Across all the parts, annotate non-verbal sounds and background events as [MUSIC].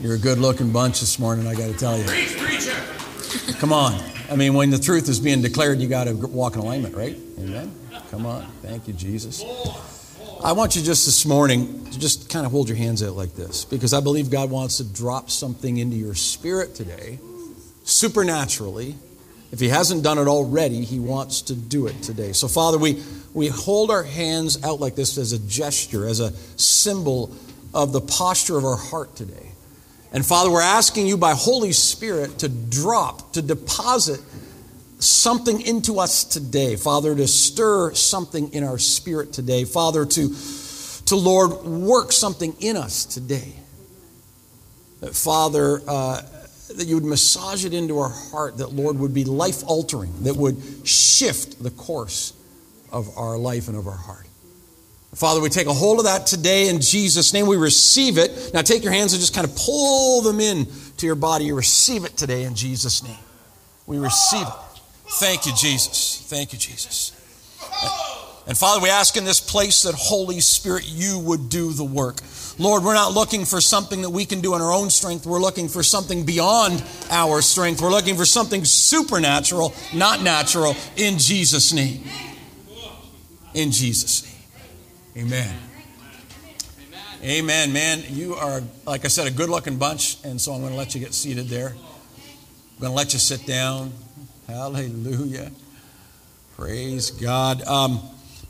You're a good looking bunch this morning, I got to tell you. Come on. I mean, when the truth is being declared, you got to walk in alignment, right? Amen. Come on. Thank you, Jesus. I want you just this morning to just kind of hold your hands out like this because I believe God wants to drop something into your spirit today, supernaturally. If He hasn't done it already, He wants to do it today. So, Father, we, we hold our hands out like this as a gesture, as a symbol of the posture of our heart today. And Father, we're asking you by Holy Spirit to drop, to deposit something into us today. Father, to stir something in our spirit today. Father, to, to Lord, work something in us today. That, Father, uh, that you would massage it into our heart, that, Lord, would be life altering, that would shift the course of our life and of our heart. Father, we take a hold of that today in Jesus' name. We receive it. Now take your hands and just kind of pull them in to your body. You receive it today in Jesus' name. We receive it. Thank you, Jesus. Thank you, Jesus. And Father, we ask in this place that Holy Spirit, you would do the work. Lord, we're not looking for something that we can do in our own strength. We're looking for something beyond our strength. We're looking for something supernatural, not natural, in Jesus' name. In Jesus' name. Amen. Amen, man. You are, like I said, a good looking bunch, and so I'm going to let you get seated there. I'm going to let you sit down. Hallelujah. Praise God. Um,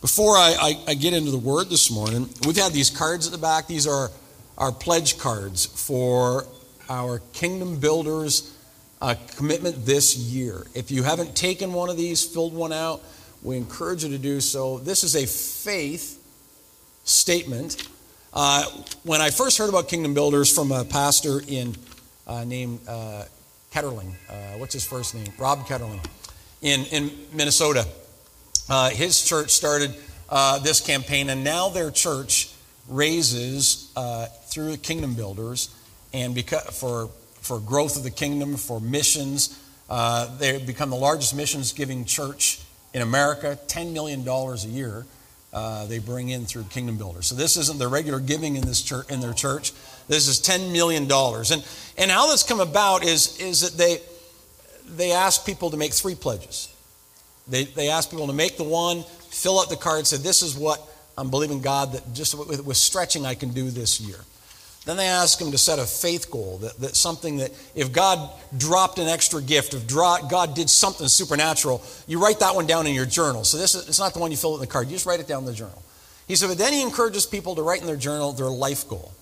before I, I, I, get into the word this morning, we've had these cards at the back. These are our pledge cards for our Kingdom Builders uh, commitment this year. If you haven't taken one of these, filled one out, we encourage you to do so. This is a faith statement. Uh, when I first heard about Kingdom Builders from a pastor in uh, named uh, Ketterling, uh, what's his first name? Rob Ketterling, in in Minnesota. Uh, his church started uh, this campaign, and now their church raises through Kingdom Builders, and because for for growth of the kingdom, for missions. they've become the largest missions giving church in America, $10 million a year uh, they bring in through Kingdom Builders. So this isn't the regular giving in this church in their church. This is ten million dollars. And and how this come about is is that they they ask people to make three pledges. They they ask people to make the one, fill out the card, say this is what I'm believing God that just with, with stretching I can do this year. Then they ask him to set a faith goal, that, that something that if God dropped an extra gift, if God did something supernatural, you write that one down in your journal. So this is, it's not the one you fill in the card, you just write it down in the journal. He said, but then he encourages people to write in their journal their life goal.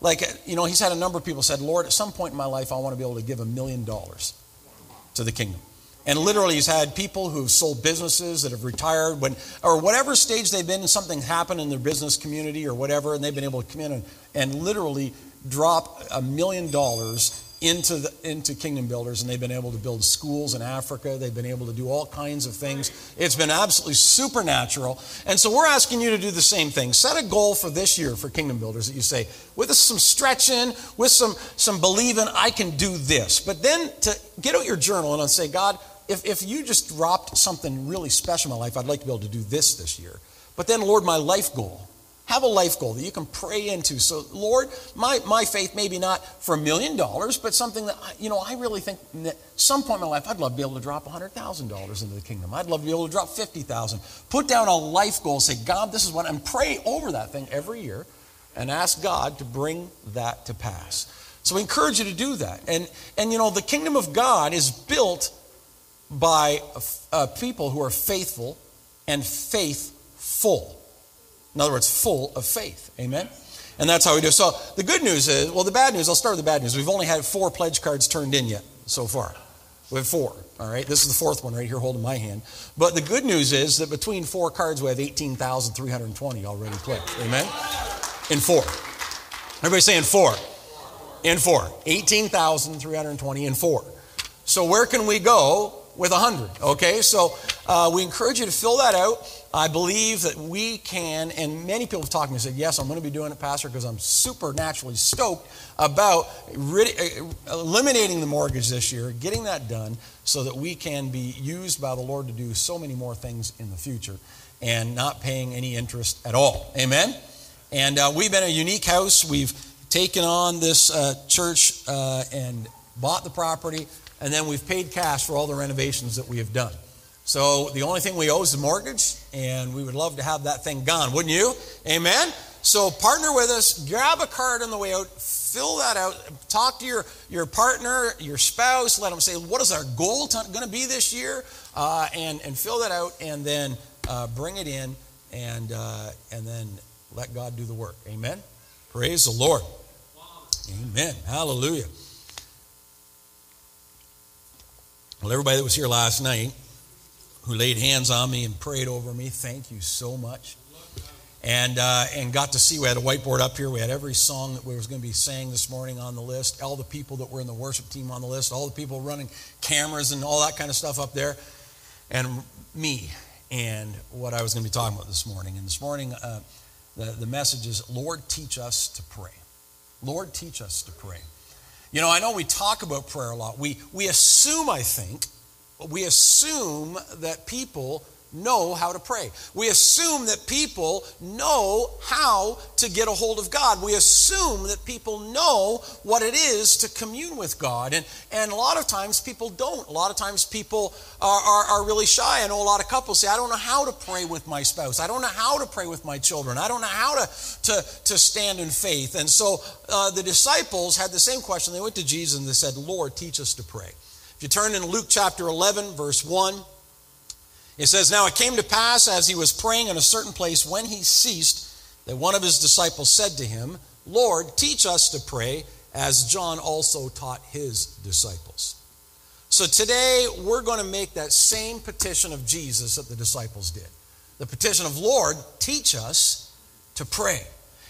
Like, you know, he's had a number of people said, Lord, at some point in my life, I want to be able to give a million dollars to the kingdom. And literally, he's had people who've sold businesses that have retired when, or whatever stage they've been, and something happened in their business community or whatever, and they've been able to come in and, and literally drop a million dollars into, the, into Kingdom Builders, and they've been able to build schools in Africa. They've been able to do all kinds of things. It's been absolutely supernatural. And so we're asking you to do the same thing. Set a goal for this year for Kingdom Builders that you say, with some stretching, with some, some believing, I can do this. But then to get out your journal and say, God, if, if you just dropped something really special in my life, I'd like to be able to do this this year. But then, Lord, my life goal. Have a life goal that you can pray into. So, Lord, my, my faith maybe not for a million dollars, but something that, you know, I really think that some point in my life, I'd love to be able to drop $100,000 into the kingdom. I'd love to be able to drop 50000 Put down a life goal, say, God, this is what, and pray over that thing every year and ask God to bring that to pass. So, we encourage you to do that. And, and you know, the kingdom of God is built by uh, people who are faithful and faithful. In other words, full of faith. Amen? And that's how we do. So the good news is, well, the bad news, I'll start with the bad news. We've only had four pledge cards turned in yet so far. We have four. All right, this is the fourth one right here holding my hand. But the good news is that between four cards, we have 18,320 already pledged. Amen? In four. Everybody saying four. In four. 18,320 in four. So where can we go with 100. Okay, so uh, we encourage you to fill that out. I believe that we can, and many people have talked to me and said, Yes, I'm going to be doing it, Pastor, because I'm supernaturally stoked about uh, eliminating the mortgage this year, getting that done so that we can be used by the Lord to do so many more things in the future and not paying any interest at all. Amen? And uh, we've been a unique house. We've taken on this uh, church uh, and bought the property, and then we've paid cash for all the renovations that we have done. So the only thing we owe is the mortgage, and we would love to have that thing gone, wouldn't you? Amen? So partner with us, grab a card on the way out, fill that out, talk to your, your partner, your spouse, let them say, what is our goal going to be this year? Uh, and, and fill that out, and then uh, bring it in, and, uh, and then let God do the work. Amen? Praise the Lord. Amen. Hallelujah. Well, everybody that was here last night who laid hands on me and prayed over me, thank you so much. And, uh, and got to see, we had a whiteboard up here. We had every song that we was going to be saying this morning on the list, all the people that were in the worship team on the list, all the people running cameras and all that kind of stuff up there, and me and what I was going to be talking about this morning. And this morning, uh, the, the message is Lord, teach us to pray. Lord, teach us to pray. You know, I know we talk about prayer a lot. We, we assume, I think, we assume that people know how to pray. We assume that people know how to get a hold of God. We assume that people know what it is to commune with God. And, and a lot of times people don't. A lot of times people are, are, are really shy. I know a lot of couples say, I don't know how to pray with my spouse. I don't know how to pray with my children. I don't know how to, to, to stand in faith. And so uh, the disciples had the same question. They went to Jesus and they said, Lord, teach us to pray. If you turn in Luke chapter 11, verse 1, it says, Now it came to pass as he was praying in a certain place when he ceased, that one of his disciples said to him, Lord, teach us to pray, as John also taught his disciples. So today we're going to make that same petition of Jesus that the disciples did. The petition of Lord, teach us to pray.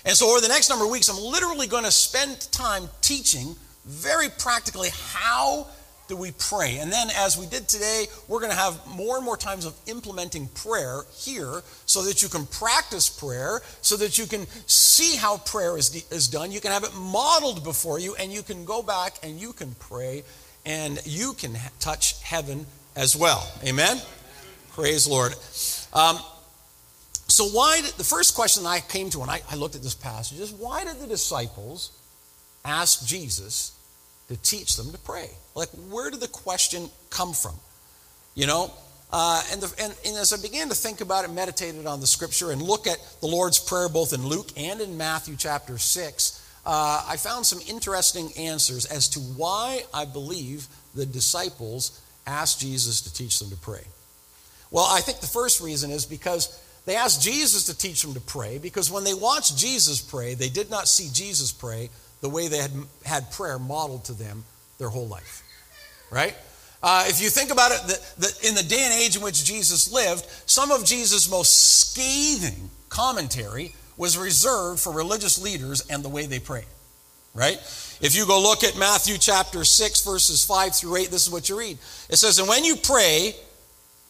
And so over the next number of weeks, I'm literally going to spend time teaching very practically how we pray. And then, as we did today, we're going to have more and more times of implementing prayer here so that you can practice prayer, so that you can see how prayer is, is done. You can have it modeled before you, and you can go back and you can pray, and you can touch heaven as well. Amen? Praise the Lord. Um, so, why did, the first question I came to when I, I looked at this passage is why did the disciples ask Jesus to teach them to pray? Like, where did the question come from? You know? Uh, and, the, and, and, as I began to think about it, meditated on the scripture, and look at the Lord's Prayer both in Luke and in Matthew chapter 6, uh, I found some interesting answers as to why I believe the disciples asked Jesus to teach them to pray. Well, I think the first reason is because they asked Jesus to teach them to pray because when they watched Jesus pray, they did not see Jesus pray the way they had had prayer modeled to them their whole life. Right? Uh, if you think about it, the, the, in the day and age in which Jesus lived, some of Jesus' most scathing commentary was reserved for religious leaders and the way they prayed. Right? If you go look at Matthew chapter 6, verses 5 through 8, this is what you read. It says, And when you pray,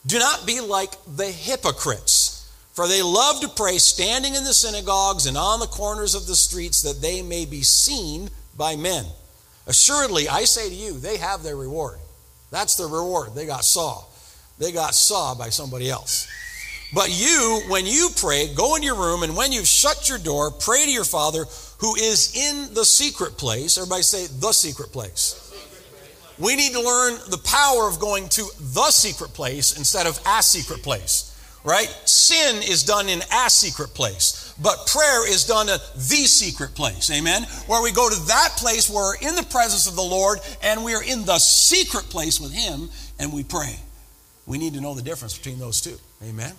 do not be like the hypocrites, for they love to pray standing in the synagogues and on the corners of the streets that they may be seen by men. Assuredly, I say to you, they have their reward. That's their reward. They got saw. They got saw by somebody else. But you, when you pray, go in your room, and when you've shut your door, pray to your Father who is in the secret place. Everybody say, the secret place. We need to learn the power of going to the secret place instead of a secret place, right? Sin is done in a secret place. But prayer is done at the secret place, amen? Where we go to that place where we're in the presence of the Lord and we are in the secret place with Him and we pray. We need to know the difference between those two, amen?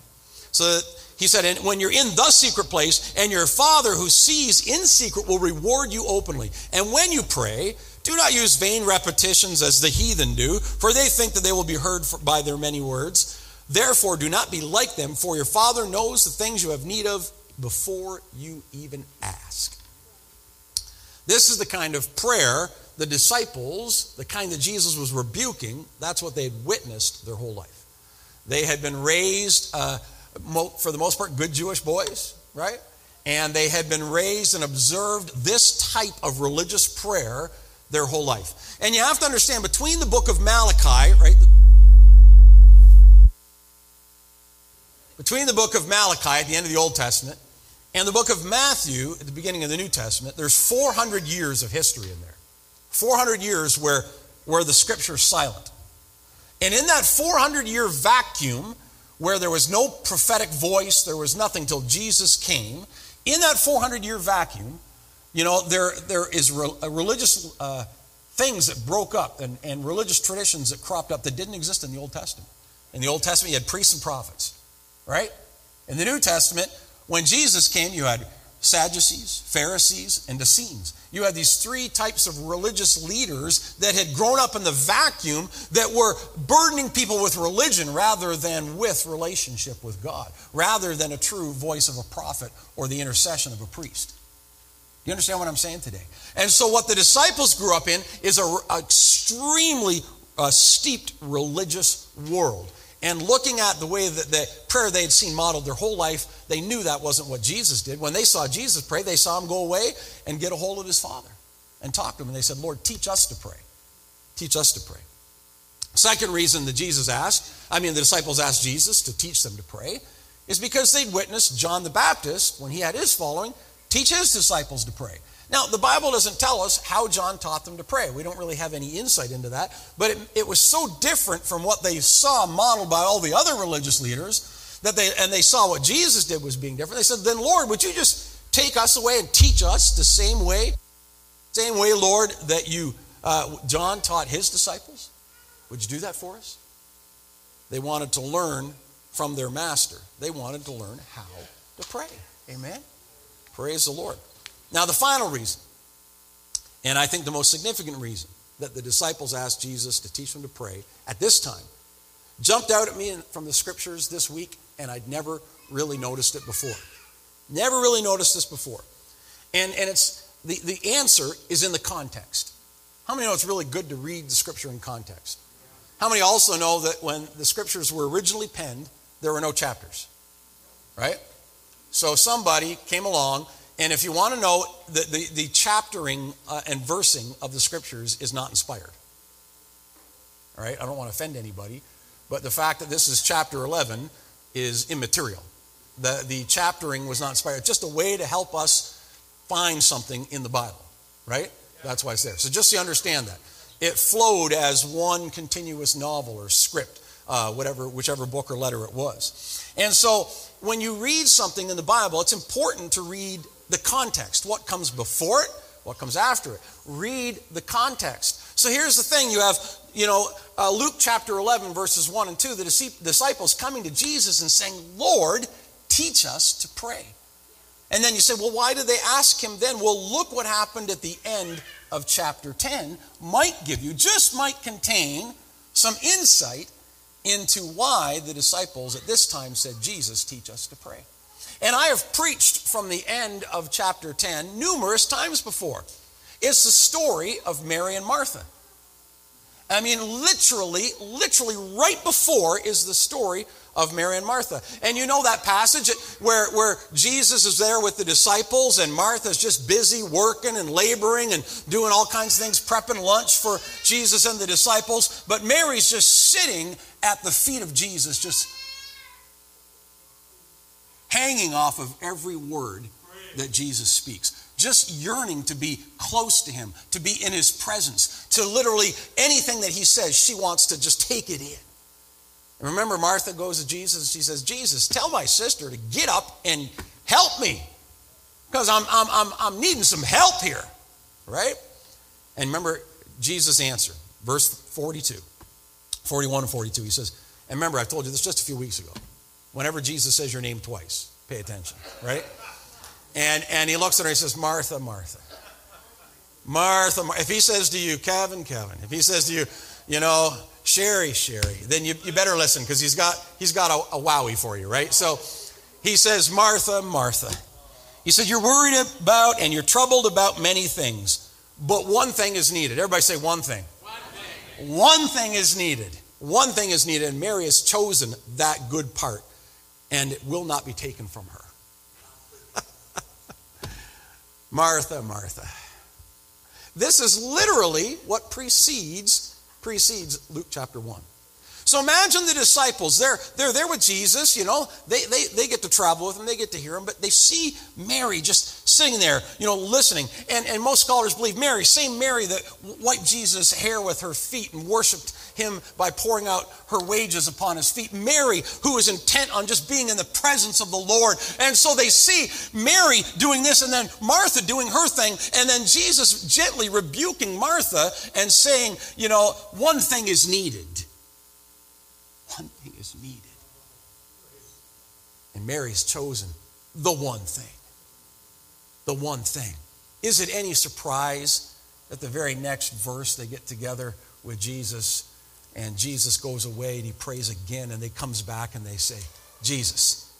So he said, and when you're in the secret place, and your Father who sees in secret will reward you openly. And when you pray, do not use vain repetitions as the heathen do, for they think that they will be heard by their many words. Therefore, do not be like them, for your Father knows the things you have need of before you even ask. This is the kind of prayer the disciples, the kind that Jesus was rebuking, that's what they had witnessed their whole life. They had been raised, uh, for the most part, good Jewish boys, right? And they had been raised and observed this type of religious prayer their whole life. And you have to understand between the book of Malachi, right? Between the book of Malachi at the end of the Old Testament And the book of Matthew, at the beginning of the New Testament, there's 400 years of history in there. 400 years where, where the scripture is silent. And in that 400 year vacuum, where there was no prophetic voice, there was nothing till Jesus came, in that 400 year vacuum, you know, there, there is re- religious uh, things that broke up and, and religious traditions that cropped up that didn't exist in the Old Testament. In the Old Testament, you had priests and prophets, right? In the New Testament, when Jesus came, you had Sadducees, Pharisees, and Essenes. You had these three types of religious leaders that had grown up in the vacuum that were burdening people with religion rather than with relationship with God, rather than a true voice of a prophet or the intercession of a priest. You understand what I'm saying today? And so, what the disciples grew up in is an extremely uh, steeped religious world. And looking at the way that the prayer they had seen modeled their whole life, they knew that wasn't what Jesus did. When they saw Jesus pray, they saw him go away and get a hold of his Father and talk to him. And they said, Lord, teach us to pray. Teach us to pray. Second reason that Jesus asked, I mean, the disciples asked Jesus to teach them to pray, is because they'd witnessed John the Baptist, when he had his following, teach his disciples to pray. Now, the Bible doesn't tell us how John taught them to pray. We don't really have any insight into that. But it, it, was so different from what they saw modeled by all the other religious leaders that they, and they saw what Jesus did was being different. They said, then Lord, would you just take us away and teach us the same way, same way, Lord, that you, uh, John taught his disciples? Would you do that for us? They wanted to learn from their master. They wanted to learn how to pray. Amen? Praise the Lord. Now, the final reason, and I think the most significant reason that the disciples asked Jesus to teach them to pray at this time, jumped out at me from the scriptures this week, and I'd never really noticed it before. Never really noticed this before. And, and it's the, the answer is in the context. How many know it's really good to read the scripture in context? How many also know that when the scriptures were originally penned, there were no chapters? Right? So somebody came along and if you want to know, the, the, the chaptering uh, and versing of the scriptures is not inspired. All right, I don't want to offend anybody, but the fact that this is chapter 11 is immaterial. The, the chaptering was not inspired. it's just a way to help us find something in the Bible, right? That's why it's there. So just you understand that. It flowed as one continuous novel or script, uh, whatever, whichever book or letter it was. And so when you read something in the Bible, it's important to read the context. What comes before it? What comes after it? Read the context. So here's the thing you have, you know, uh, Luke chapter 11, verses 1 and 2, the disciples coming to Jesus and saying, Lord, teach us to pray. And then you say, well, why did they ask him then? Well, look what happened at the end of chapter 10 might give you, just might contain some insight into why the disciples at this time said, Jesus, teach us to pray. And I have preached from the end of chapter 10 numerous times before. It's the story of Mary and Martha. I mean, literally, literally, right before is the story of Mary and Martha. And you know that passage where, where Jesus is there with the disciples and Martha's just busy working and laboring and doing all kinds of things, prepping lunch for Jesus and the disciples. But Mary's just sitting at the feet of Jesus, just hanging off of every word that Jesus speaks. Just yearning to be close to him, to be in his presence, to literally anything that he says, she wants to just take it in. And remember, Martha goes to Jesus and she says, Jesus, tell my sister to get up and help me because I'm, I'm, I'm, I'm needing some help here, right? And remember, Jesus' answer, verse 42, 41 and 42, he says, and remember, I told you this just a few weeks ago. Whenever Jesus says your name twice, pay attention, right? And, and he looks at her and he says, Martha, Martha. Martha, if he says to you, Kevin, Kevin, if he says to you, you know, Sherry, Sherry, then you, you better listen because he's got, he's got a, a wowie for you, right? So he says, Martha, Martha. He said, You're worried about and you're troubled about many things, but one thing is needed. Everybody say one thing. One thing, one thing is needed. One thing is needed, and Mary has chosen that good part and it will not be taken from her. [LAUGHS] Martha, Martha. This is literally what precedes precedes Luke chapter 1. So imagine the disciples. They're, they're there with Jesus, you know. They, they, they get to travel with him, they get to hear him, but they see Mary just sitting there, you know, listening. And, and most scholars believe Mary, same Mary that wiped Jesus' hair with her feet and worshiped him by pouring out her wages upon his feet. Mary, who is intent on just being in the presence of the Lord. And so they see Mary doing this and then Martha doing her thing, and then Jesus gently rebuking Martha and saying, you know, one thing is needed. Needed. And Mary's chosen the one thing. The one thing. Is it any surprise that the very next verse they get together with Jesus and Jesus goes away and he prays again, and he comes back and they say, Jesus,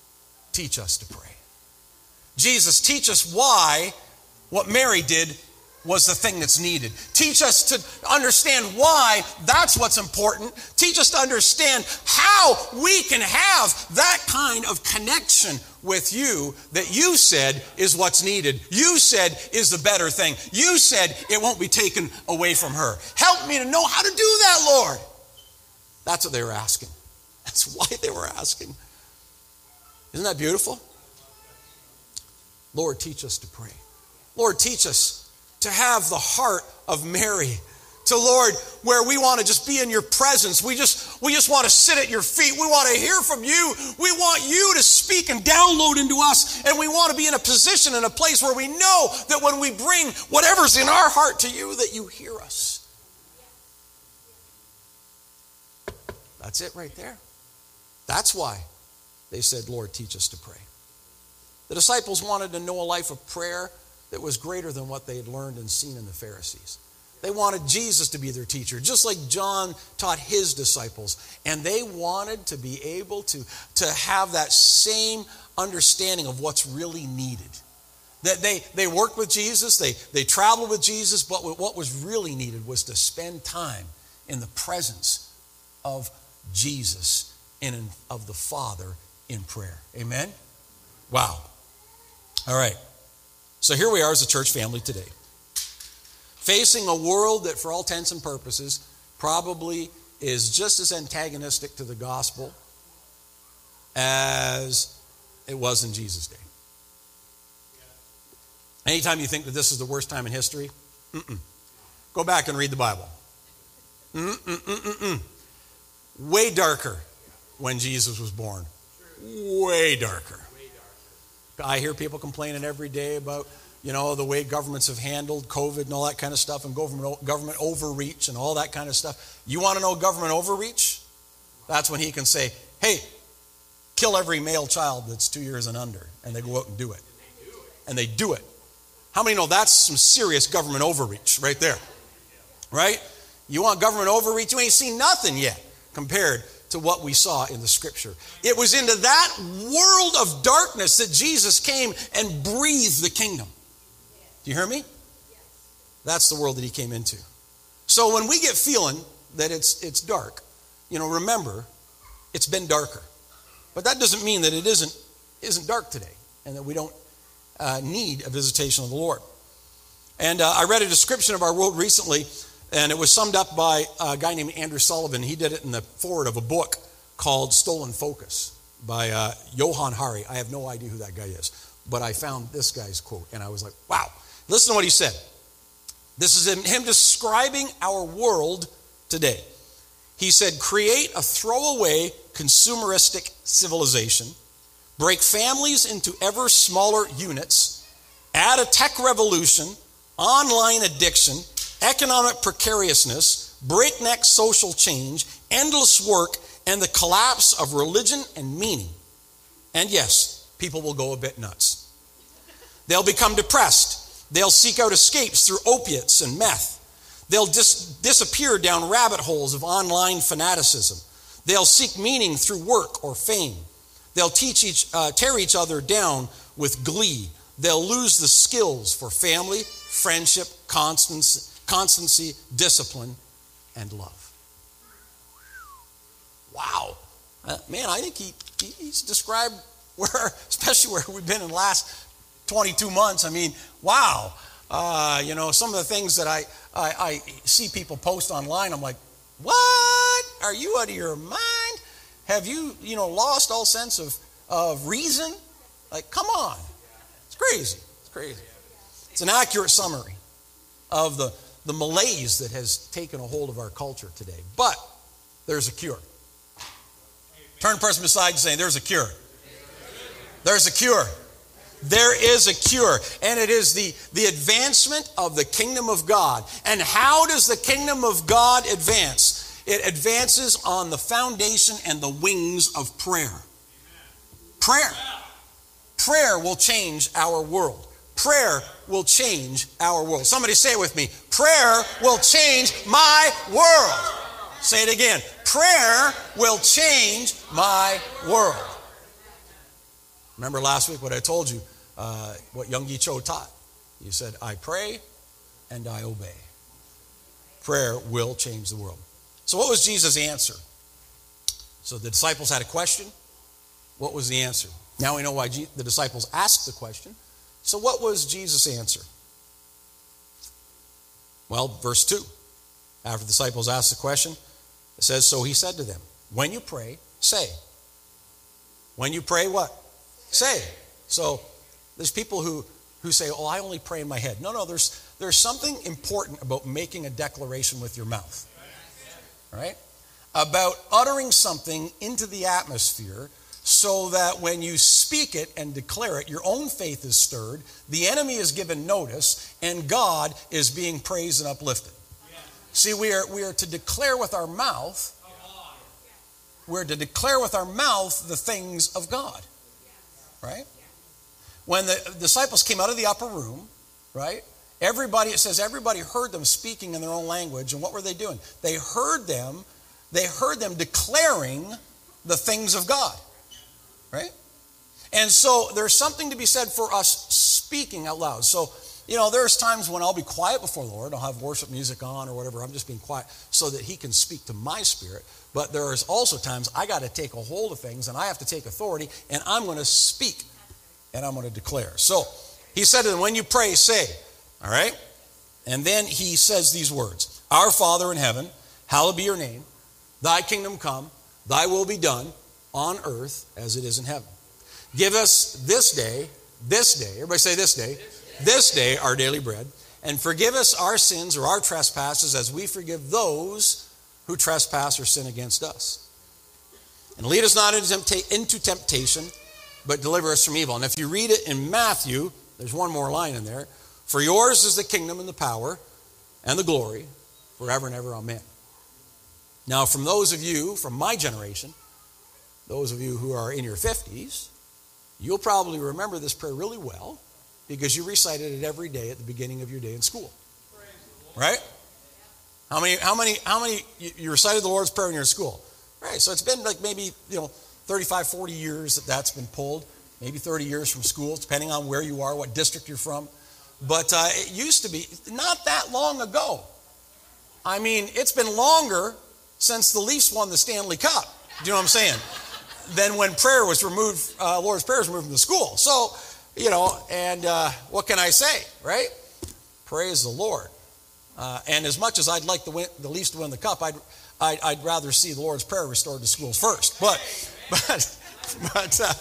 teach us to pray. Jesus, teach us why what Mary did was the thing that's needed. Teach us to understand why that's what's important. Teach us to understand how we can have that kind of connection with you that you said is what's needed. You said is the better thing. You said it won't be taken away from her. Help me to know how to do that, Lord. That's what they were asking. [LAUGHS] That's why they were asking. Isn't that beautiful? Lord, teach us to pray. Lord, teach us to have the heart of Mary. To Lord, where we want to just be in your presence. We just we just want to sit at your feet. We want to hear from you. We want you to speak and download into us. And we want to be in a position in a place where we know that when we bring whatever's in our heart to you, that you hear us. That's it right there. That's why they said, Lord, teach us to pray. The disciples wanted to know a life of prayer that was greater than what they had learned and seen in the Pharisees. They wanted Jesus to be their teacher, just like John taught his disciples. And they wanted to be able to, to have that same understanding of what's really needed. That they, they worked with Jesus, they, they traveled with Jesus, but what was really needed was to spend time in the presence of Jesus and of the Father in prayer. Amen? Wow. All right. So here we are as a church family today, facing a world that, for all intents and purposes, probably is just as antagonistic to the gospel as it was in Jesus' day. Anytime you think that this is the worst time in history, mm-mm. go back and read the Bible. Mm-mm-mm-mm way darker when Jesus was born. Way darker. I hear people complaining every day about, you know, the way governments have handled COVID and all that kind of stuff and government, government overreach and all that kind of stuff. You want to know government overreach? That's when he can say, hey, kill every male child that's two years and under. And they go out and do it. And they do it. How many know that's some serious government overreach right there? Right? You want government overreach? You ain't seen nothing yet compared to what we saw in the scripture. It was into that world of darkness that Jesus came and breathed the kingdom. Do you hear me? That's the world that he came into. So when we get feeling that it's it's dark, you know, remember, it's been darker. But that doesn't mean that it isn't isn't dark today and that we don't uh, need a visitation of the Lord. And uh, I read a description of our world recently and it was summed up by a guy named Andrew Sullivan. He did it in the forward of a book called Stolen Focus by uh, Johann Hari. I have no idea who that guy is, but I found this guy's quote and I was like, wow. Listen to what he said. This is him describing our world today. He said, create a throwaway consumeristic civilization, break families into ever smaller units, add a tech revolution, online addiction, economic precariousness, breakneck social change, endless work, and the collapse of religion and meaning. And yes, people will go a bit nuts. They'll become depressed. They'll seek out escapes through opiates and meth. They'll dis- disappear down rabbit holes of online fanaticism. They'll seek meaning through work or fame. They'll teach each, uh, tear each other down with glee. They'll lose the skills for family, friendship, constancy, constancy, discipline, and love. Wow. Uh, man, I think he, he's described [LAUGHS] where, especially where we've been in the last 22 months. I mean, wow. Uh, you know, some of the things that I, I, I see people post online, I'm like, what Are you out of your mind? Have you, you know, lost all sense of, of reason? Like, come on. It's crazy. It's crazy. It's an accurate summary of the, the malaise that has taken a hold of our culture today. But there's a cure. Turn person beside you saying, There's a cure. There's a cure. There is a cure, and it is the, the advancement of the kingdom of God. And how does the kingdom of God advance? It advances on the foundation and the wings of prayer. Prayer. Prayer will change our world. Prayer will change our world. Somebody say it with me. Prayer will change my world. Say it again. Prayer will change my world. Remember last week what I told you, uh, what Yonggi Cho taught? He said, I pray and I obey. Prayer will change the world. So, what was Jesus' answer? So, the disciples had a question. What was the answer? Now we know why the disciples asked the question. So, what was Jesus' answer? Well, verse 2. After the disciples asked the question, it says, So he said to them, When you pray, say. When you pray, what? Say. So there's people who, who say, Oh, I only pray in my head. No, no, there's, there's something important about making a declaration with your mouth, right? About uttering something into the atmosphere so that when you speak it and declare it, your own faith is stirred, the enemy is given notice, and God is being praised and uplifted. See, we are, we are to declare with our mouth, we're to declare with our mouth the things of God. Right? When the disciples came out of the upper room, right? Everybody, it says everybody heard them speaking in their own language. And what were they doing? They heard them, they heard them declaring the things of God. Right? And so there's something to be said for us speaking out loud. So, you know, there's times when I'll be quiet before the Lord. I'll have worship music on or whatever. I'm just being quiet so that He can speak to my spirit. But there is also times I got to take a hold of things and I have to take authority and I'm going to speak and I'm going to declare. So he said to them, When you pray, say, all right? And then he says these words Our Father in heaven, hallowed be your name. Thy kingdom come, thy will be done on earth as it is in heaven. Give us this day, this day, everybody say this day, this day our daily bread, and forgive us our sins or our trespasses as we forgive those who trespass or sin against us. And lead us not into temptation, but deliver us from evil. And if you read it in Matthew, there's one more line in there. For yours is the kingdom and the power and the glory forever and ever. Amen. Now, from those of you from my generation, those of you who are in your 50s, you'll probably remember this prayer really well because you recited it every day at the beginning of your day in school. Right? How many, how many, how many, you recited the Lord's Prayer in school? Right, so it's been like maybe, you know, 35, 40 years that that's been pulled, maybe 30 years from school, depending on where you are, what district you're from. But uh, it used to be not that long ago. I mean, it's been longer since the Leafs won the Stanley Cup. Do you know what I'm saying? Than when prayer was removed, uh, Lord's Prayer was removed from the school. So, you know, and uh, what can I say, right? Praise the Lord. Uh, and as much as I'd like the, win, the Leafs to win the cup, I'd, I'd, I'd, rather see the Lord's Prayer restored to schools first. But, [LAUGHS] but, but, uh,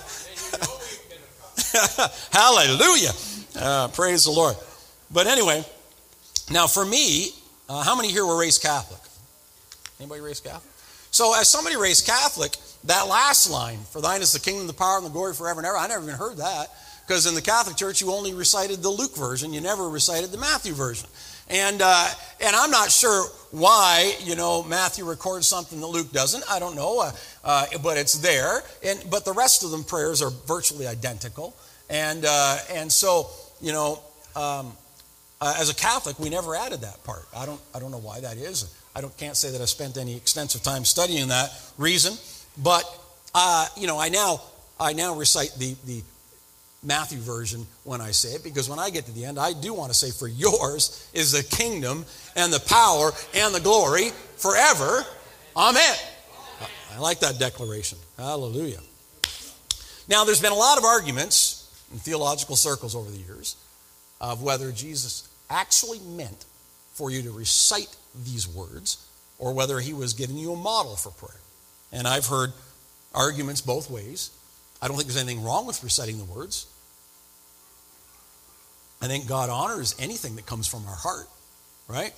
[LAUGHS] hallelujah. Uh, praise the Lord. But anyway, now for me, uh, how many here were raised Catholic? Anybody raised Catholic? So, as somebody raised Catholic, that last line, for thine is the kingdom, the power, and the glory forever and ever, I never even heard that. Because in the Catholic Church, you only recited the Luke version, you never recited the Matthew version. And, uh, and I'm not sure why, you know, Matthew records something that Luke doesn't. I don't know, uh, uh, but it's there. And, but the rest of them prayers are virtually identical. And, uh, and so, you know, um, uh, as a Catholic, we never added that part. I don't, I don't know why that is. I don't, can't say that I spent any extensive time studying that reason. But, uh, you know, I now, I now recite the, the Matthew version when I say it, because when I get to the end, I do want to say, For yours is the kingdom and the power and the glory forever. Amen. I like that declaration. Hallelujah. Now, there's been a lot of arguments in theological circles over the years of whether Jesus actually meant for you to recite these words or whether he was giving you a model for prayer. And I've heard arguments both ways. I don't think there's anything wrong with reciting the words. I think God honors anything that comes from our heart, right?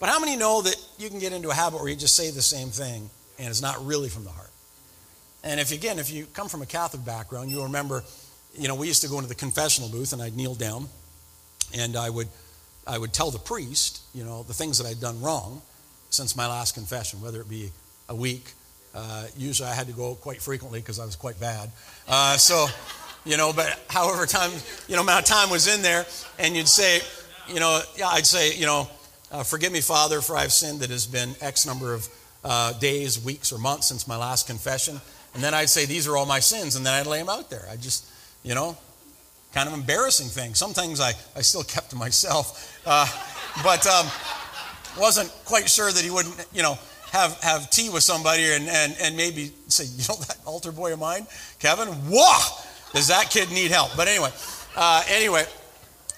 But how many know that you can get into a habit where you just say the same thing and it's not really from the heart? And if again, if you come from a Catholic background, you'll remember, you know, we used to go into the confessional booth and I'd kneel down and I would I would tell the priest, you know, the things that I'd done wrong since my last confession, whether it be a week. Uh, usually I had to go quite frequently because I was quite bad. Uh, so, you know, but however time, you know, amount of time was in there, and you'd say, you know, yeah, I'd say, you know, uh, forgive me, Father, for I've sinned that has been X number of uh, days, weeks, or months since my last confession. And then I'd say, these are all my sins, and then I'd lay them out there. I just, you know, kind of embarrassing thing. Some things I, I still kept to myself, uh, but um, wasn't quite sure that he wouldn't, you know, have, have tea with somebody and, and, and maybe say, you know, that altar boy of mine, Kevin, whoa, does that kid need help? But anyway, uh, anyway,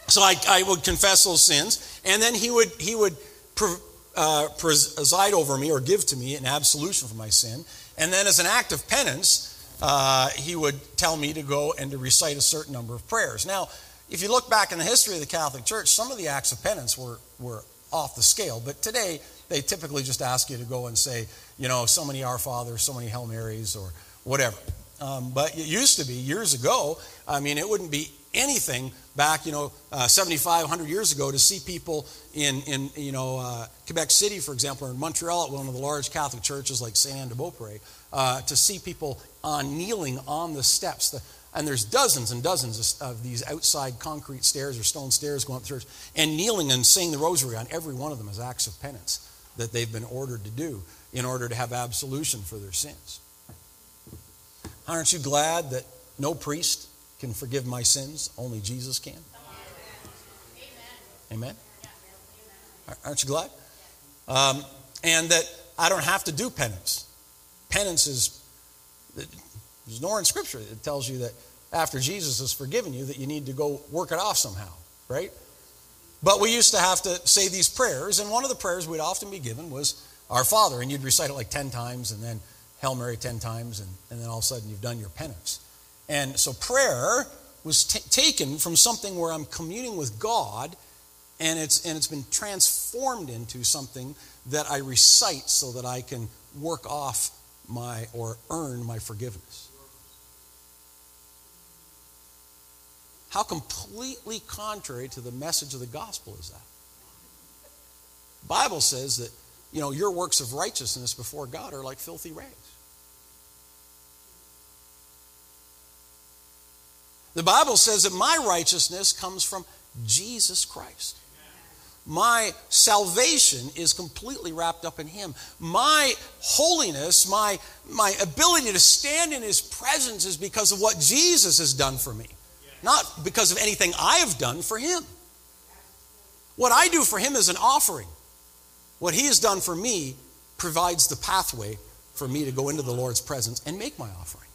so I, I would confess those sins, and then he would, he would pre, uh, preside over me or give to me an absolution for my sin. And then as an act of penance, uh, he would tell me to go and to recite a certain number of prayers. Now, if you look back in the history of the Catholic Church, some of the acts of penance were, were off the scale, but today they typically just ask you to go and say, you know, so many Our Fathers, so many Hail Marys, or whatever. Um, but it used to be years ago, I mean, it wouldn't be anything back, you know, uh, 75, 100 years ago to see people in, in you know, uh, Quebec City, for example, or in Montreal at one of the large Catholic churches like Saint Anne de Beaupré, uh, to see people on kneeling on the steps. The, and there's dozens and dozens of these outside concrete stairs or stone stairs going up the church, and kneeling and saying the rosary on every one of them as acts of penance that they've been ordered to do in order to have absolution for their sins. Aren't you glad that no priest can forgive my sins? Only Jesus can. Amen. Aren't you glad? Um, and that I don't have to do penance. Penance is there's nowhere in Scripture that tells you that after Jesus has forgiven you that you need to go work it off somehow, right? But we used to have to say these prayers, and one of the prayers we'd often be given was Our Father, and you'd recite it like 10 times, and then Hail Mary 10 times, and, and then all of a sudden you've done your penance. And so prayer was t- taken from something where I'm communing with God, and it's, and it's been transformed into something that I recite so that I can work off my or earn my forgiveness. How completely contrary to the message of the gospel is that? Bible says that, you know, your works of righteousness before God are like filthy rags. The Bible says that my righteousness comes from Jesus Christ. My salvation is completely wrapped up in Him. My holiness, my, my ability to stand in His presence is because of what Jesus has done for me not because of anything I have done for him. What I do for him is an offering. What he has done for me provides the pathway for me to go into the Lord's presence and make my offering.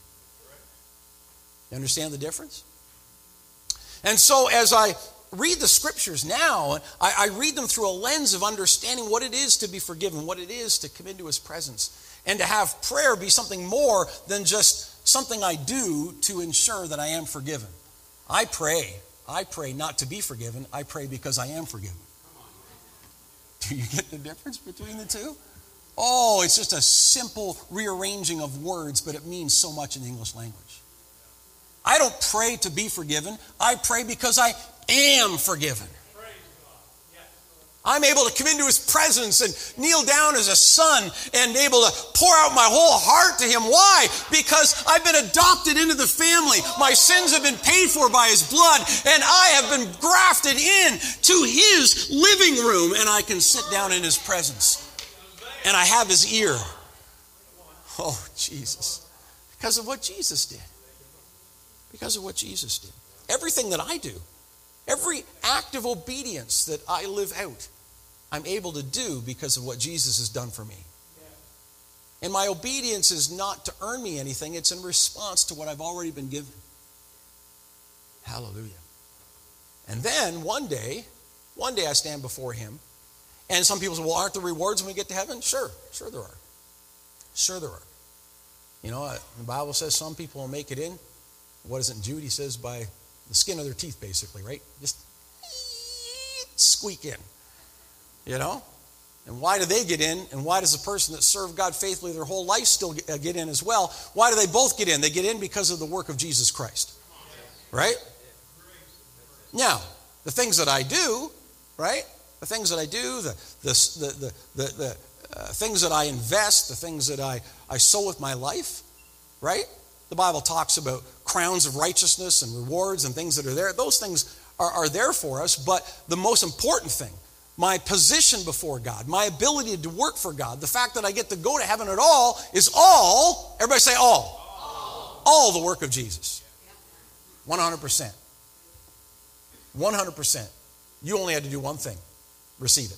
You understand the difference? And so, as I read the scriptures now, I, I, read them through a lens of understanding what it is to be forgiven, what it is to come into his presence, and to have prayer be something more than just something I do to ensure that I am forgiven. I pray. I pray not to be forgiven. I pray because I am forgiven. Do you get the difference between the two? Oh, it's just a simple rearranging of words, but it means so much in the English language. I don't pray to be forgiven. I pray because I am forgiven. I'm able to come into his presence and kneel down as a son and able to pour out my whole heart to him. Why? Because I've been adopted into the family. My sins have been paid for by his blood, and I have been grafted in to his living room, and I can sit down in his presence. And I have his ear. Oh, Jesus. Because of what Jesus did. Because of what Jesus did. Everything that I do, every act of obedience that I live out, I'm able to do because of what Jesus has done for me. And my obedience is not to earn me anything, it's in response to what I've already been given. Hallelujah. And then one day, one day I stand before him, And some people say, well, aren't there rewards when we get to heaven? Sure, sure there are. Sure there are. You know, the Bible says some people will make it in. What is it in Jude? He says by the skin of their teeth, basically, right? Just squeak in. You know? And why do they get in? And why does the person that served God faithfully their whole life still uh, get in as well? Why do they both get in? They get in because of the work of Jesus Christ. Right? Now, the things that I do, right? The things that I do, the, the, the, the, the uh, things that I invest, the things that I, I sow with my life, right? The Bible talks about crowns of righteousness and rewards and things that are there. Those things are, are there for us, but the most important thing, my position before God, my ability to work for God, the fact that I get to go to heaven at all is all, everybody say all, all, all the work of Jesus. 100%. 100%. You only had to do one thing receive it.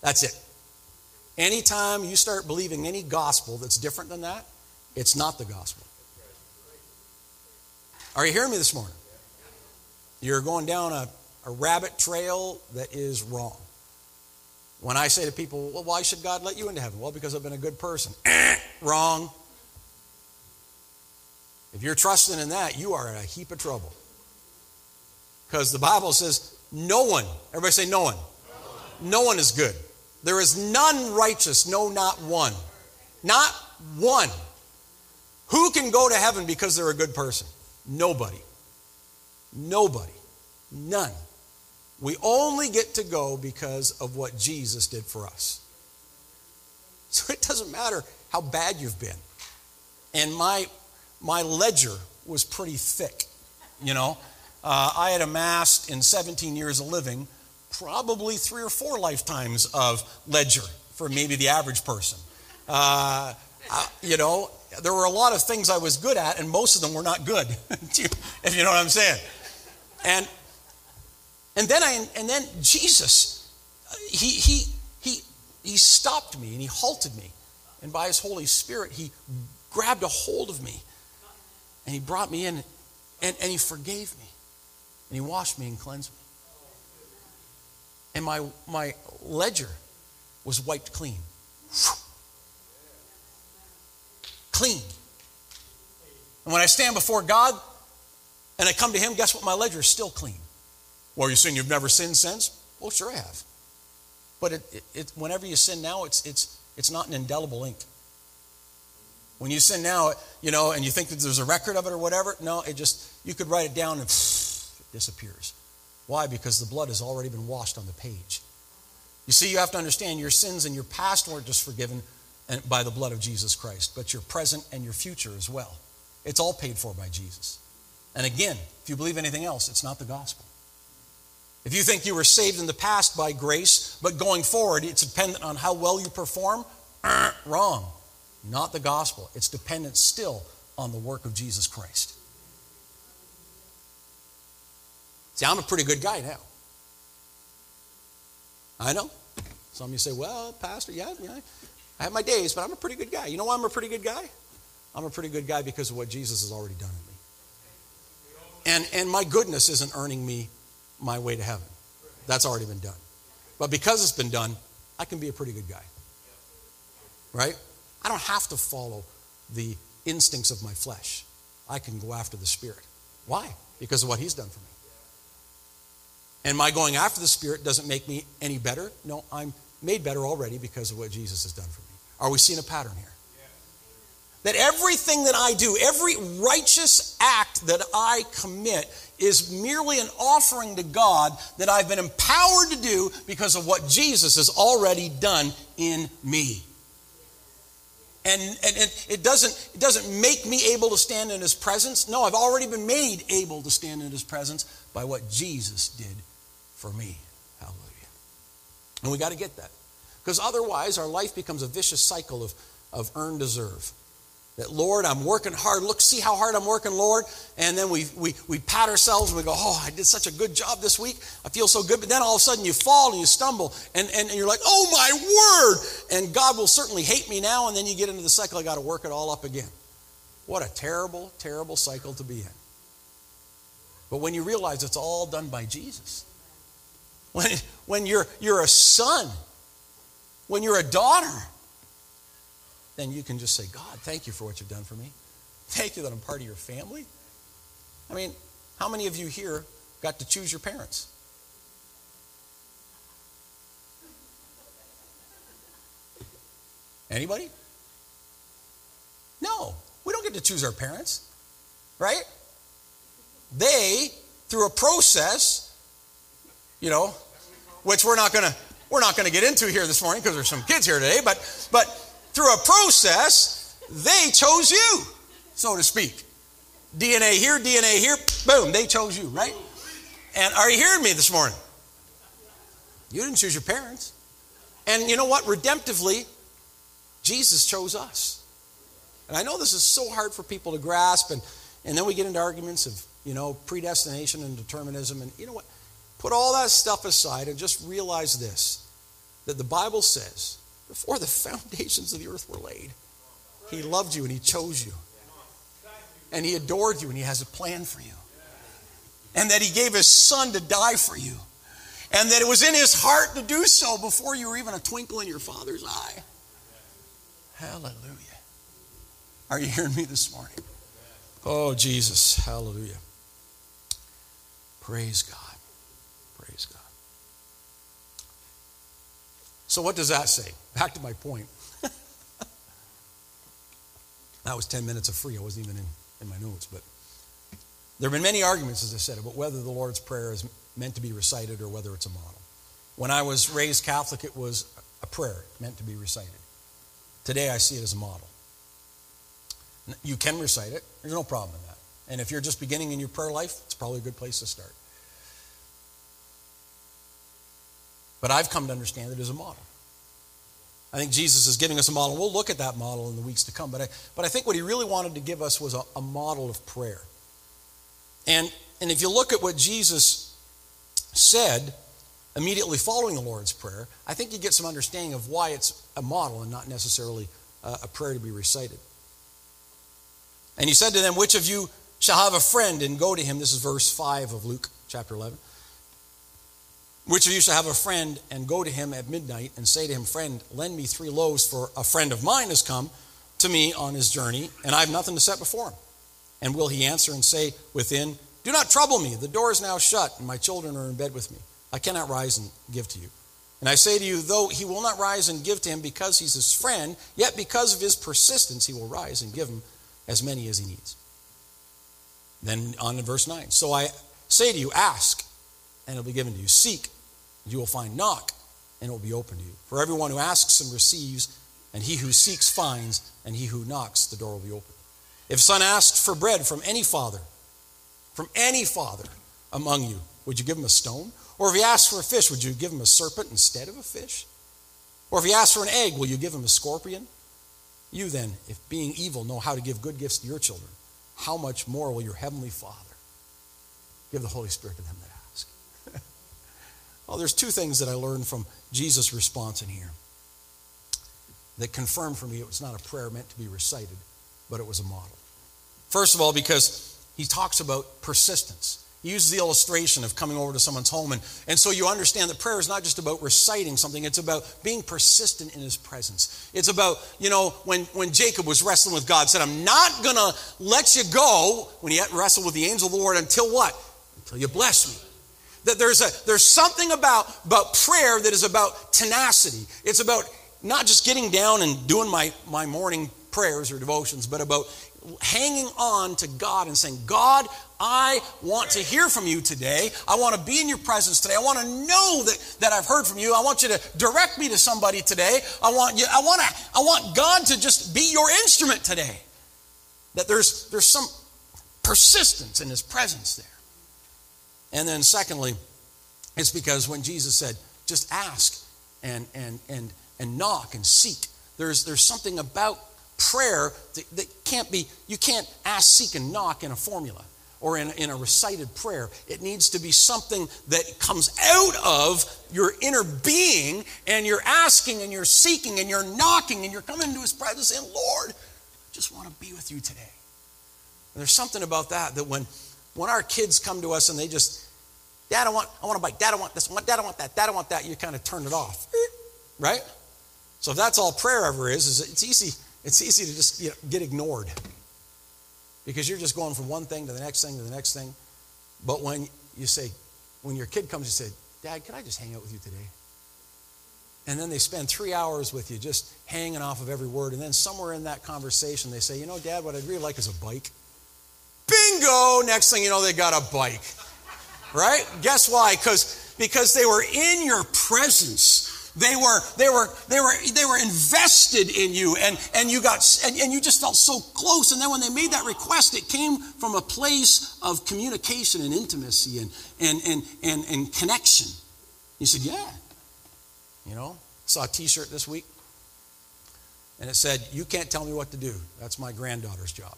That's it. Anytime you start believing any gospel that's different than that, it's not the gospel. Are you hearing me this morning? You're going down a, a rabbit trail that is wrong. When I say to people, well, why should God let you into heaven? Well, because I've been a good person. Eh, wrong. If you're trusting in that, you are in a heap of trouble. Because the Bible says, no one, everybody say, no one. No one is good. There is none righteous, no, not one. Not one. Who can go to heaven because they're a good person? Nobody. Nobody. None. We only get to go because of what Jesus did for us. So it doesn't matter how bad you've been. And my, my ledger was pretty thick, you know. Uh, I had amassed in 17 years of living probably three or four lifetimes of ledger for maybe the average person. Uh, I, you know, there were a lot of things I was good at, and most of them were not good, [LAUGHS] if you know what I'm saying. And and then I and then Jesus, he he he he stopped me and he halted me, and by his Holy Spirit he grabbed a hold of me, and he brought me in, and, and he forgave me, and he washed me and cleansed me and my, my ledger was wiped clean. Clean. And when I stand before God and I come to Him, guess what? My ledger is still clean. Well, you're saying you've never sinned since? Well, sure I have. But it, it, it, whenever you sin now, it's, it's, it's not an indelible ink. When you sin now, you know, and you think that there's a record of it or whatever, no, it just, you could write it down and it disappears. Why? Because the blood has already been washed on the page. You see, you have to understand your sins and your past weren't just forgiven by the blood of Jesus Christ, but your present and your future as well. It's all paid for by Jesus. And again, if you believe anything else, it's not the gospel. If you think you were saved in the past by grace, but going forward it's dependent on how well you perform, [CLEARS THROAT] wrong. Not the gospel. It's dependent still on the work of Jesus Christ. See, I'm a pretty good guy now. I know. Some of you say, well, Pastor, yeah, yeah, I have my days, but I'm a pretty good guy. You know why I'm a pretty good guy? I'm a pretty good guy because of what Jesus has already done in me. And, and my goodness isn't earning me my way to heaven. That's already been done. But because it's been done, I can be a pretty good guy. Right? I don't have to follow the instincts of my flesh. I can go after the Spirit. Why? Because of what He's done for me. And my going after the Spirit doesn't make me any better. No, I'm made better already because of what Jesus has done for me. Are we seeing a pattern here? That everything that I do, every righteous act that I commit, is merely an offering to God that I've been empowered to do because of what Jesus has already done in me. And, and it, it, doesn't, it doesn't make me able to stand in his presence. No, I've already been made able to stand in his presence by what Jesus did for me. Hallelujah. And we got to get that. Because otherwise, our life becomes a vicious cycle of, of earn deserve. That, Lord, I'm working hard. Look, see how hard I'm working, Lord. And then we, we, we pat ourselves and we go, Oh, I did such a good job this week. I feel so good. But then all of a sudden you fall and you stumble and, and, and you're like, Oh, my word. And God will certainly hate me now. And then you get into the cycle, I got to work it all up again. What a terrible, terrible cycle to be in. But when you realize it's all done by Jesus, when, when you're, you're a son, when you're a daughter, then you can just say, God, thank you for what you've done for me. Thank you that I'm part of your family. I mean, how many of you here got to choose your parents? Anybody? No, we don't get to choose our parents, right? They, through a process, you know, which we're not to we're not to get into here this morning because there's some kids here today, but but through a process, they chose you, so to speak. DNA here, DNA here, boom, they chose you, right? And are you hearing me this morning? You didn't choose your parents. And you know what? Redemptively, Jesus chose us. And I know this is so hard for people to grasp, and, and then we get into arguments of, you know, predestination and determinism. And you know what? Put all that stuff aside and just realize this that the Bible says, before the foundations of the earth were laid, He loved you and He chose you. And He adored you and He has a plan for you. And that He gave His Son to die for you. And that it was in His heart to do so before you were even a twinkle in your Father's eye. Hallelujah. Are you hearing me this morning? Oh, Jesus. Hallelujah. Praise God. Praise God. So, what does that say? Back to my point. [LAUGHS] that was 10 minutes of free. I wasn't even in, in my notes. But there have been many arguments, as I said, about whether the Lord's Prayer is meant to be recited or whether it's a model. When I was raised Catholic, it was a prayer meant to be recited. Today, I see it as a model. You can recite it, there's no problem in that. And if you're just beginning in your prayer life, it's probably a good place to start. But I've come to understand it as a model. I think Jesus is giving us a model. We'll look at that model in the weeks to come. But I, but I think what he really wanted to give us was a, a model of prayer. And, and if you look at what Jesus said immediately following the Lord's Prayer, I think you get some understanding of why it's a model and not necessarily a, a prayer to be recited. And he said to them, Which of you shall have a friend and go to him? This is verse 5 of Luke chapter 11. Which of you shall have a friend and go to him at midnight and say to him, Friend, lend me three loaves, for a friend of mine has come to me on his journey, and I have nothing to set before him? And will he answer and say within, Do not trouble me, the door is now shut, and my children are in bed with me. I cannot rise and give to you. And I say to you, though he will not rise and give to him because he's his friend, yet because of his persistence, he will rise and give him as many as he needs. Then on to verse 9. So I say to you, ask, and it'll be given to you. Seek, you will find. Knock, and it will be open to you. For everyone who asks and receives, and he who seeks finds, and he who knocks, the door will be open. If son asked for bread from any father, from any father among you, would you give him a stone? Or if he asked for a fish, would you give him a serpent instead of a fish? Or if he asked for an egg, will you give him a scorpion? You then, if being evil know how to give good gifts to your children, how much more will your heavenly Father give the Holy Spirit to them that? Well, there's two things that I learned from Jesus' response in here that confirmed for me it was not a prayer meant to be recited, but it was a model. First of all, because he talks about persistence. He uses the illustration of coming over to someone's home. And, and so you understand that prayer is not just about reciting something, it's about being persistent in his presence. It's about, you know, when, when Jacob was wrestling with God, said, I'm not going to let you go when he wrestled with the angel of the Lord until what? Until you bless me. That there's, a, there's something about, about prayer that is about tenacity. It's about not just getting down and doing my, my morning prayers or devotions, but about hanging on to God and saying, God, I want to hear from you today. I want to be in your presence today. I want to know that, that I've heard from you. I want you to direct me to somebody today. I want you, I want to, I want God to just be your instrument today. That there's there's some persistence in his presence there. And then secondly, it's because when Jesus said, just ask and and and and knock and seek, there's there's something about prayer that, that can't be, you can't ask, seek, and knock in a formula or in, in a recited prayer. It needs to be something that comes out of your inner being, and you're asking and you're seeking and you're knocking and you're coming into His presence saying, Lord, I just want to be with you today. And there's something about that that when, when our kids come to us and they just, Dad, I want, I want a bike. Dad, I want this. Dad, I want that. Dad, I want that. You kind of turn it off, right? So if that's all prayer ever is, is it's easy. It's easy to just you know, get ignored because you're just going from one thing to the next thing to the next thing. But when you say, when your kid comes, you say, Dad, can I just hang out with you today? And then they spend three hours with you just hanging off of every word. And then somewhere in that conversation, they say, You know, Dad, what I'd really like is a bike. Bingo! Next thing you know, they got a bike. Right? Guess why? Because because they were in your presence. They were, they were, they were, they were invested in you and, and you got, and, and you just felt so close. And then when they made that request, it came from a place of communication and intimacy and, and, and, and, and connection. You said, yeah. You know, saw a t-shirt this week and it said, you can't tell me what to do. That's my granddaughter's job.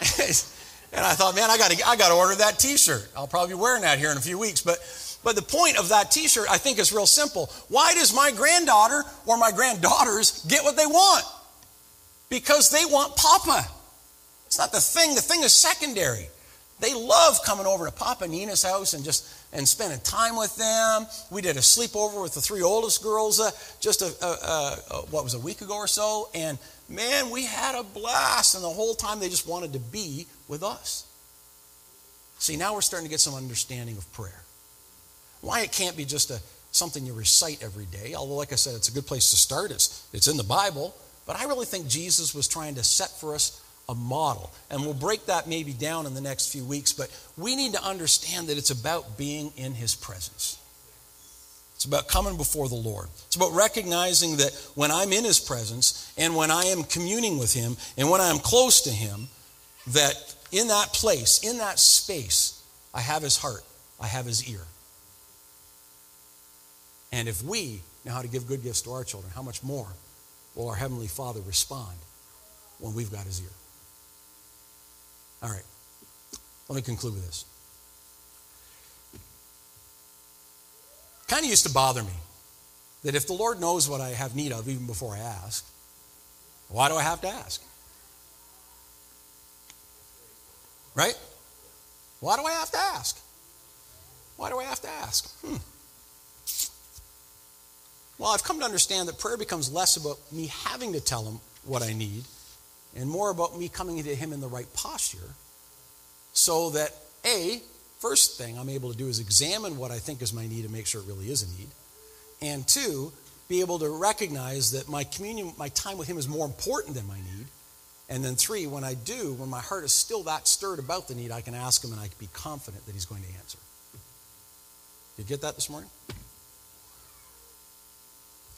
[LAUGHS] and I thought, man, I got to I got to order that T-shirt. I'll probably be wearing that here in a few weeks. But but the point of that T-shirt, I think, is real simple. Why does my granddaughter or my granddaughters get what they want? Because they want Papa. It's not the thing. The thing is secondary. They love coming over to Papa Nina's house and just and spending time with them. We did a sleepover with the three oldest girls uh, just a, a, a, what was a week ago or so, and man, we had a blast. And the whole time they just wanted to be with us. See, now we're starting to get some understanding of prayer. Why it can't be just a something you recite every day, although, like I said, it's a good place to start. It's, it's in the Bible. But I really think Jesus was trying to set for us a model. And we'll break that maybe down in the next few weeks, but we need to understand that it's about being in His presence. It's about coming before the Lord. It's about recognizing that when I'm in His presence and when I am communing with Him and when I am close to Him, that in that place, in that space, I have His heart, I have His ear. And if we know how to give good gifts to our children, how much more will our Heavenly Father respond when we've got His ear? All right, let me conclude with this. Kind of used to bother me that if the Lord knows what I have need of even before I ask, why do I have to ask? Right? Why do I have to ask? Why do I have to ask? Hmm. Well, I've come to understand that prayer becomes less about me having to tell him what I need and more about me coming to him in the right posture so that, A, first thing I'm able to do is examine what I think is my need and make sure it really is a need. And two, be able to recognize that my communion, my time with him is more important than my need. And then three, when I do, when my heart is still that stirred about the need, I can ask him and I can be confident that he's going to answer. You get that this morning?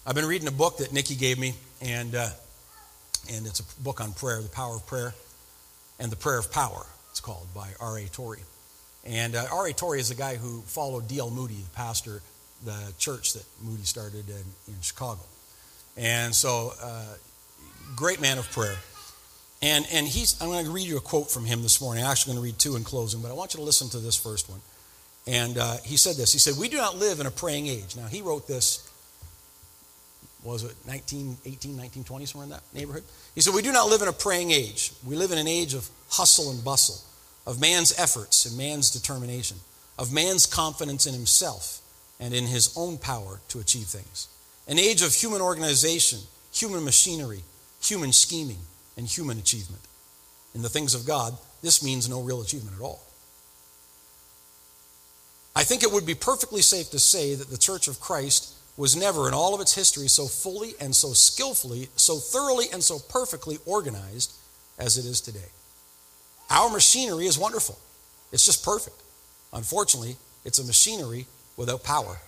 I've been reading a book that Nikki gave me, and, uh, and it's a book on prayer, The Power of Prayer, and The Prayer of Power, it's called, by R.A. Torrey. And uh, R.A. Torrey is the guy who followed D.L. Moody, the pastor, the church that Moody started in, in Chicago. And so, uh, great man of prayer. And, and he's, I'm going to read you a quote from him this morning. I'm actually going to read two in closing, but I want you to listen to this first one. And uh, he said this He said, We do not live in a praying age. Now, he wrote this was it 1918, 1920, somewhere in that neighborhood? He said, We do not live in a praying age. We live in an age of hustle and bustle, of man's efforts and man's determination, of man's confidence in himself and in his own power to achieve things. An age of human organization, human machinery, human scheming, and human achievement. In the things of God, this means no real achievement at all. I think it would be perfectly safe to say that the Church of Christ was never in all of its history so fully and so skillfully, so thoroughly and so perfectly organized as it is today. Our machinery is wonderful, it's just perfect. Unfortunately, it's a machinery without power.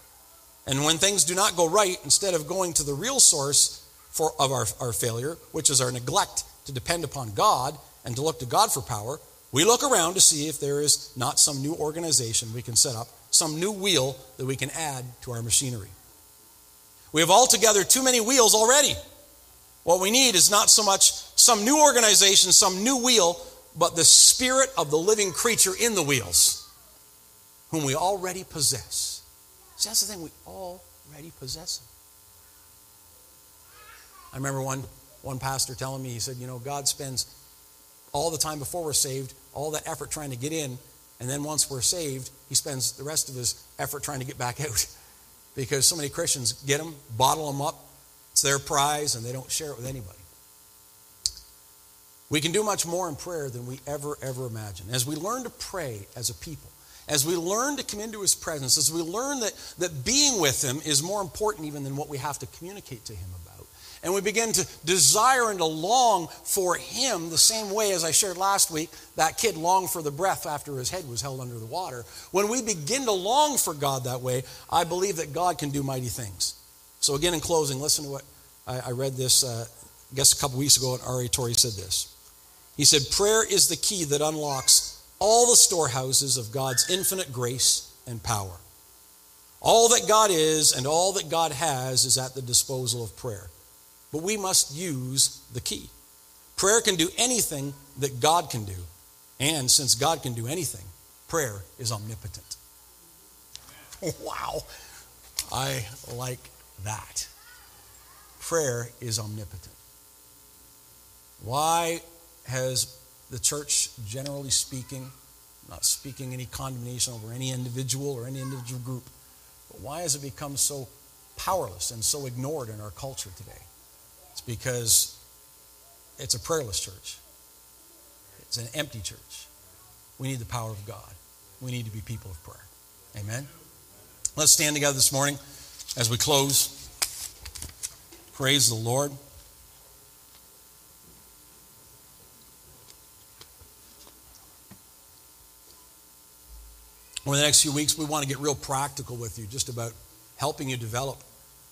And when things do not go right, instead of going to the real source for, of our, our failure, which is our neglect to depend upon God and to look to God for power, we look around to see if there is not some new organization we can set up, some new wheel that we can add to our machinery. We have altogether too many wheels already. What we need is not so much some new organization, some new wheel, but the spirit of the living creature in the wheels, whom we already possess. See, that's the thing, we already possess him. I remember one, one pastor telling me, he said, You know, God spends all the time before we're saved, all that effort trying to get in, and then once we're saved, he spends the rest of his effort trying to get back out. [LAUGHS] because so many Christians get them, bottle them up, it's their prize, and they don't share it with anybody. We can do much more in prayer than we ever, ever imagine. As we learn to pray as a people, as we learn to come into his presence, as we learn that, that being with him is more important even than what we have to communicate to him about. And we begin to desire and to long for him the same way as I shared last week, that kid longed for the breath after his head was held under the water. When we begin to long for God that way, I believe that God can do mighty things. So, again, in closing, listen to what I, I read this, uh, I guess, a couple weeks ago, and R.A. Torrey said this. He said, Prayer is the key that unlocks all the storehouses of God's infinite grace and power. All that God is and all that God has is at the disposal of prayer. But we must use the key. Prayer can do anything that God can do. And since God can do anything, prayer is omnipotent. [LAUGHS] Wow. I like that. Prayer is omnipotent. Why has the church, generally speaking, not speaking any condemnation over any individual or any individual group, but why has it become so powerless and so ignored in our culture today? Because it's a prayerless church, it's an empty church. We need the power of God. We need to be people of prayer. Amen. Let's stand together this morning as we close. Praise the Lord. Over the next few weeks, we want to get real practical with you just about helping you develop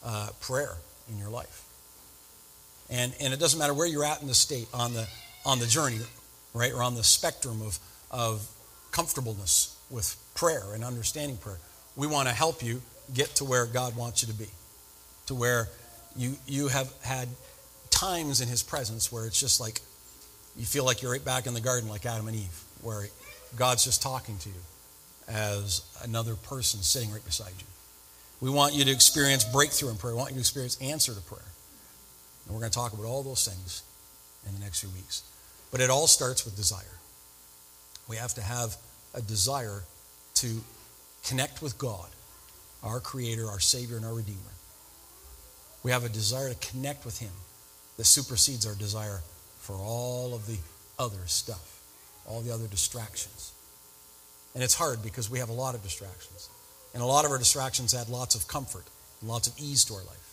uh, prayer in your life. And, and it doesn't matter where you're at in the state, on the, on the journey, right, or on the spectrum of, of comfortableness with prayer and understanding prayer. We want to help you get to where God wants you to be, to where you, you have had times in His presence where it's just like you feel like you're right back in the garden, like Adam and Eve, where God's just talking to you as another person sitting right beside you. We want you to experience breakthrough in prayer. We want you to experience answer to prayer. And we're going to talk about all those things in the next few weeks. But it all starts with desire. We have to have a desire to connect with God, our Creator, our Savior, and our Redeemer. We have a desire to connect with Him that supersedes our desire for all of the other stuff, all the other distractions. And it's hard because we have a lot of distractions. And a lot of our distractions add lots of comfort and lots of ease to our life.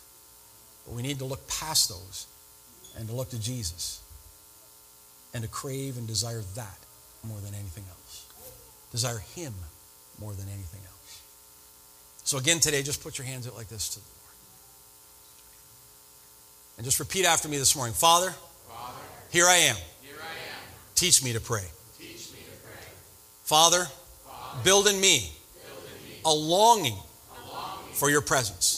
But we need to look past those and to look to Jesus and to crave and desire that more than anything else. Desire Him more than anything else. So, again, today, just put your hands out like this to the Lord. And just repeat after me this morning Father, Father here, I am. here I am. Teach me to pray. Father, Father build in me, build in me a, longing a longing for your presence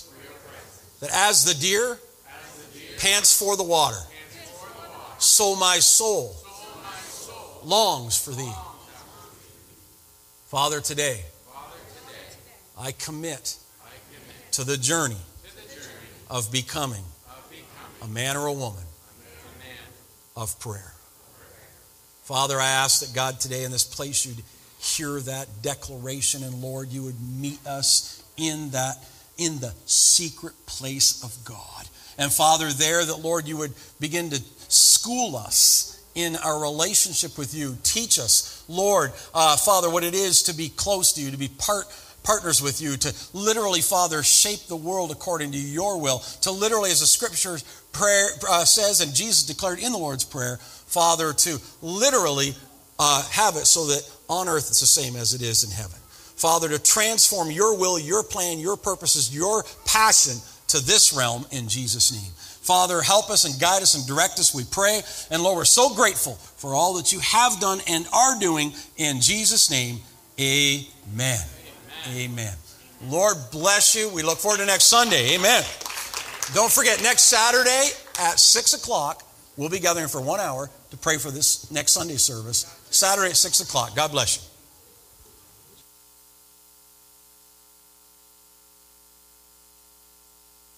that as the deer, as the deer pants for the water, for the water so, my soul, so my soul longs for thee. Father, today, I, commit to the journey, of, becoming a man or a woman of prayer. Father, I ask that God today in this place you'd hear that declaration, and Lord, you would meet us in that in the secret place of God. And Father, there that, Lord, you would begin to school us in our relationship with you. Teach us, Lord, uh, Father, what it is to be close to you, to be part partners with you to literally father shape the world according to your will to literally as the scripture prayer uh, says and jesus declared in the lord's prayer father to literally uh, have it so that on earth it's the same as it is in heaven Father, to transform your will, your plan, your purposes, your passion to this realm in Jesus' name. Father, help us and guide us and direct us, we pray. And Lord, we're so grateful for all that you have done and are doing in Jesus' name. Amen. Amen. Amen. Lord bless you. We look forward to next Sunday. Amen. Don't forget, next Saturday at 6 o'clock, we'll be gathering for one hour to pray for this next Sunday service. Saturday at 6 o'clock. God bless you.